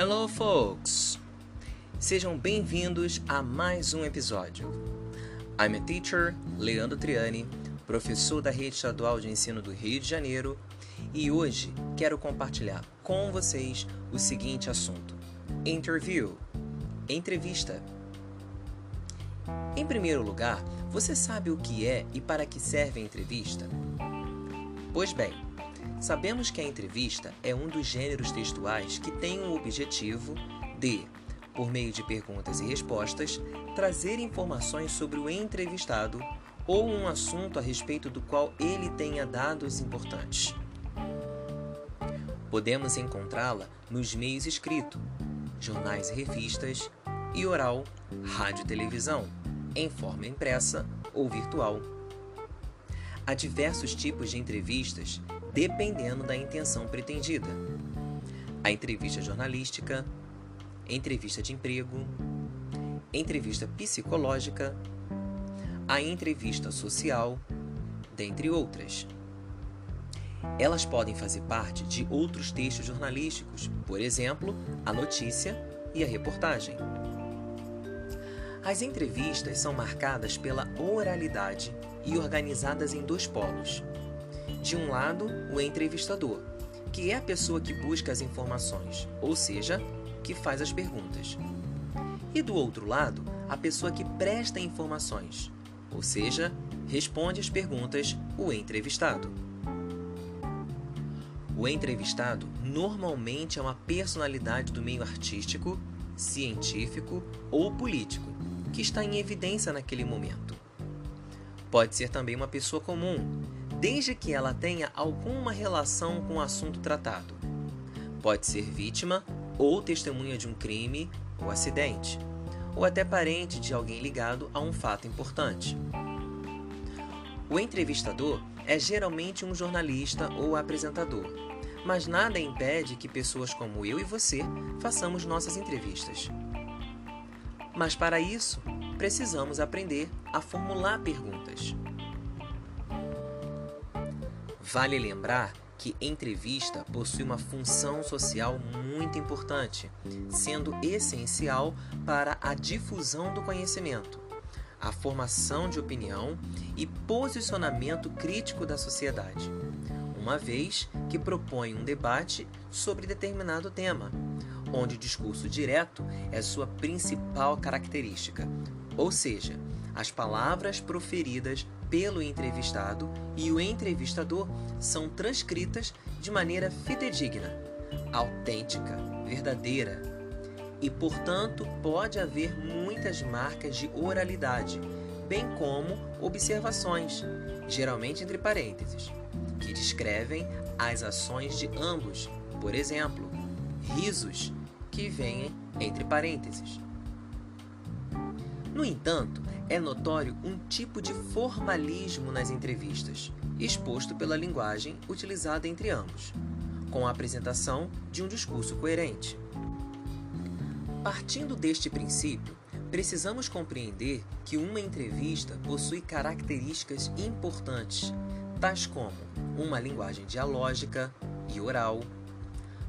Hello, folks! Sejam bem-vindos a mais um episódio. I'm a teacher, Leandro Triani, professor da Rede Estadual de Ensino do Rio de Janeiro, e hoje quero compartilhar com vocês o seguinte assunto: Interview entrevista. Em primeiro lugar, você sabe o que é e para que serve a entrevista? Pois bem, sabemos que a entrevista é um dos gêneros textuais que tem o objetivo de, por meio de perguntas e respostas, trazer informações sobre o entrevistado ou um assunto a respeito do qual ele tenha dados importantes. Podemos encontrá-la nos meios escritos, jornais e revistas, e oral, rádio e televisão, em forma impressa ou virtual. Há diversos tipos de entrevistas dependendo da intenção pretendida. A entrevista jornalística, entrevista de emprego, entrevista psicológica, a entrevista social, dentre outras. Elas podem fazer parte de outros textos jornalísticos, por exemplo, a notícia e a reportagem. As entrevistas são marcadas pela oralidade e organizadas em dois polos. De um lado, o entrevistador, que é a pessoa que busca as informações, ou seja, que faz as perguntas. E do outro lado, a pessoa que presta informações, ou seja, responde as perguntas, o entrevistado. O entrevistado normalmente é uma personalidade do meio artístico, científico ou político que está em evidência naquele momento. Pode ser também uma pessoa comum, desde que ela tenha alguma relação com o assunto tratado. Pode ser vítima ou testemunha de um crime ou acidente, ou até parente de alguém ligado a um fato importante. O entrevistador é geralmente um jornalista ou apresentador, mas nada impede que pessoas como eu e você façamos nossas entrevistas. Mas para isso, precisamos aprender a formular perguntas. Vale lembrar que entrevista possui uma função social muito importante, sendo essencial para a difusão do conhecimento a formação de opinião e posicionamento crítico da sociedade, uma vez que propõe um debate sobre determinado tema, onde o discurso direto é sua principal característica, ou seja, as palavras proferidas pelo entrevistado e o entrevistador são transcritas de maneira fidedigna, autêntica, verdadeira e, portanto, pode haver muitas marcas de oralidade, bem como observações, geralmente entre parênteses, que descrevem as ações de ambos, por exemplo, risos, que vêm entre parênteses. No entanto, é notório um tipo de formalismo nas entrevistas, exposto pela linguagem utilizada entre ambos, com a apresentação de um discurso coerente. Partindo deste princípio, precisamos compreender que uma entrevista possui características importantes, tais como uma linguagem dialógica e oral,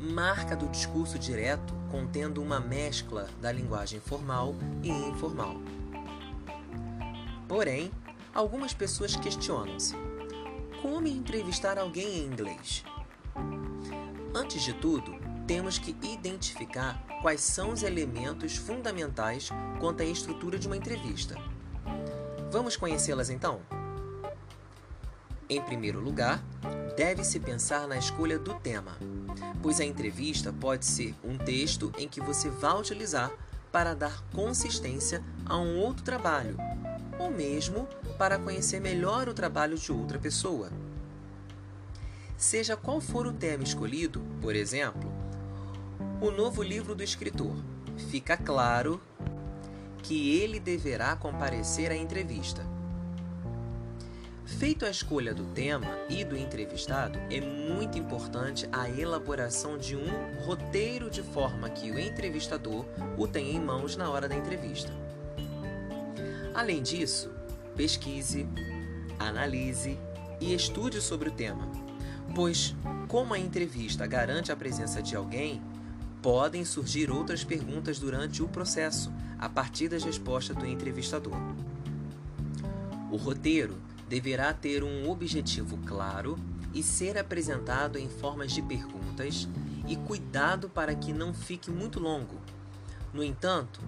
marca do discurso direto contendo uma mescla da linguagem formal e informal. Porém, algumas pessoas questionam-se: como entrevistar alguém em inglês? Antes de tudo, temos que identificar quais são os elementos fundamentais quanto à estrutura de uma entrevista. Vamos conhecê-las então? Em primeiro lugar, deve-se pensar na escolha do tema, pois a entrevista pode ser um texto em que você vai utilizar para dar consistência a um outro trabalho, ou mesmo para conhecer melhor o trabalho de outra pessoa. Seja qual for o tema escolhido, por exemplo, o novo livro do escritor, fica claro que ele deverá comparecer à entrevista. Feito a escolha do tema e do entrevistado, é muito importante a elaboração de um roteiro de forma que o entrevistador o tenha em mãos na hora da entrevista. Além disso, pesquise, analise e estude sobre o tema, pois, como a entrevista garante a presença de alguém, podem surgir outras perguntas durante o processo, a partir das respostas do entrevistador. O roteiro deverá ter um objetivo claro e ser apresentado em formas de perguntas e cuidado para que não fique muito longo. No entanto,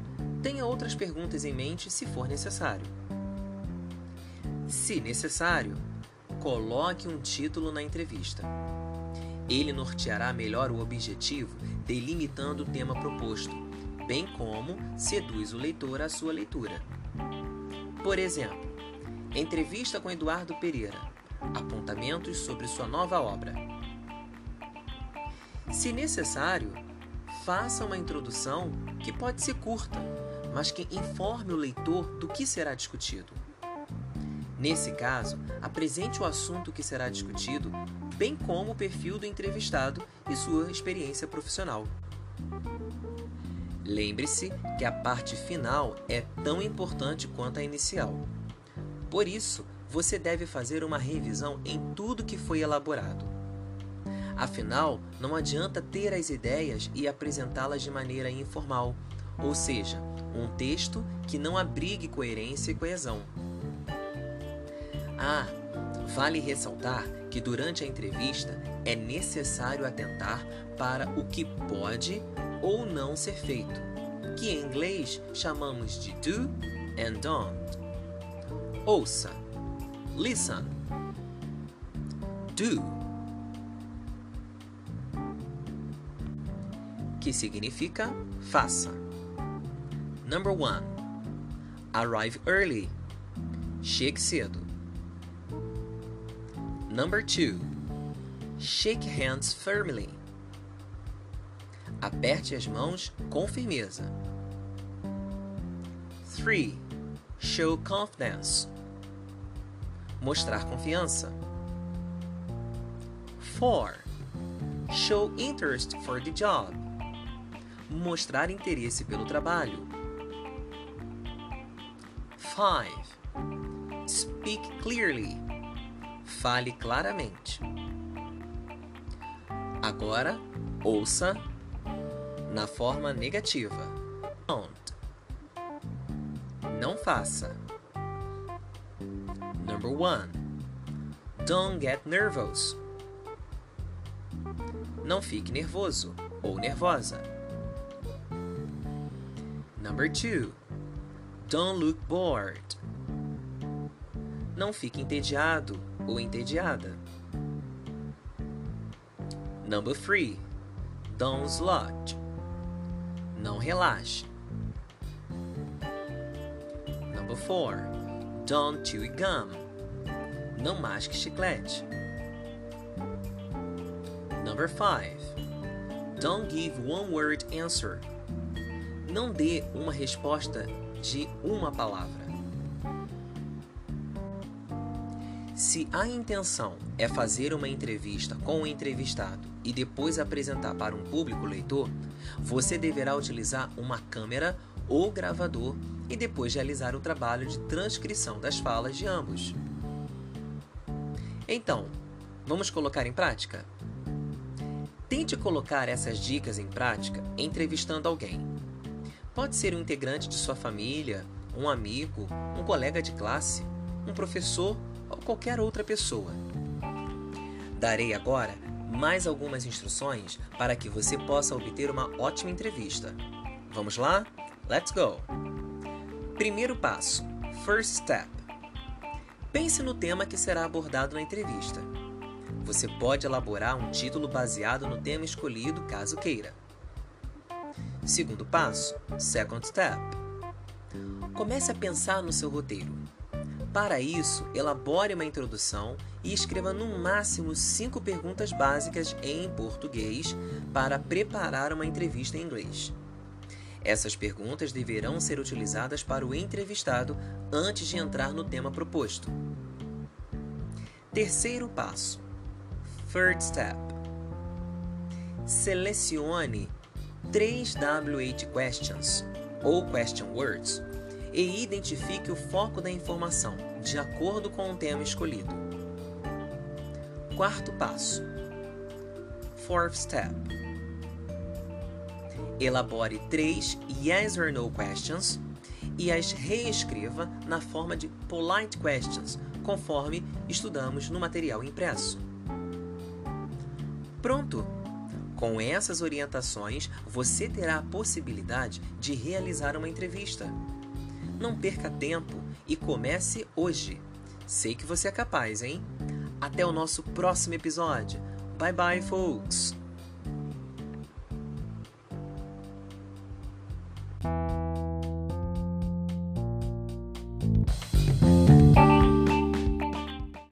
tenha outras perguntas em mente se for necessário. Se necessário, coloque um título na entrevista. Ele norteará melhor o objetivo, delimitando o tema proposto, bem como seduz o leitor à sua leitura. Por exemplo, entrevista com Eduardo Pereira, apontamentos sobre sua nova obra. Se necessário, faça uma introdução que pode ser curta, mas que informe o leitor do que será discutido. Nesse caso, apresente o assunto que será discutido, bem como o perfil do entrevistado e sua experiência profissional. Lembre-se que a parte final é tão importante quanto a inicial. Por isso, você deve fazer uma revisão em tudo que foi elaborado. Afinal, não adianta ter as ideias e apresentá-las de maneira informal, ou seja, um texto que não abrigue coerência e coesão. Ah, vale ressaltar que durante a entrevista é necessário atentar para o que pode ou não ser feito, que em inglês chamamos de do and don't. Ouça, listen, do, que significa faça. Number one, arrive early, chegue cedo. Number two, shake hands firmly. Aperte as mãos com firmeza. 3. Show confidence. Mostrar confiança. 4. Show interest for the job. Mostrar interesse pelo trabalho. 5. Speak clearly Fale claramente. Agora, ouça na forma negativa. Don't. Não faça. Number one. Don't get nervous. Não fique nervoso ou nervosa. Number two. Don't look bored. Não fique entediado ou entediada. Number 3. Don't slouch. Não relaxe. Number 4. Don't chew gum. Não masque chiclete. Number 5. Don't give one word answer. Não dê uma resposta de uma palavra. Se a intenção é fazer uma entrevista com o entrevistado e depois apresentar para um público leitor, você deverá utilizar uma câmera ou gravador e depois realizar o trabalho de transcrição das falas de ambos. Então, vamos colocar em prática? Tente colocar essas dicas em prática entrevistando alguém. Pode ser um integrante de sua família, um amigo, um colega de classe, um professor ou qualquer outra pessoa. Darei agora mais algumas instruções para que você possa obter uma ótima entrevista. Vamos lá? Let's go! Primeiro passo: First step. Pense no tema que será abordado na entrevista. Você pode elaborar um título baseado no tema escolhido, caso queira. Segundo passo: Second step. Comece a pensar no seu roteiro. Para isso, elabore uma introdução e escreva no máximo cinco perguntas básicas em português para preparar uma entrevista em inglês. Essas perguntas deverão ser utilizadas para o entrevistado antes de entrar no tema proposto. Terceiro passo: Third step. Selecione três WH questions ou question words e identifique o foco da informação, de acordo com o tema escolhido. Quarto passo. Fourth step. Elabore três yes or no questions e as reescreva na forma de polite questions, conforme estudamos no material impresso. Pronto! Com essas orientações, você terá a possibilidade de realizar uma entrevista. Não perca tempo e comece hoje. Sei que você é capaz, hein? Até o nosso próximo episódio. Bye bye, folks!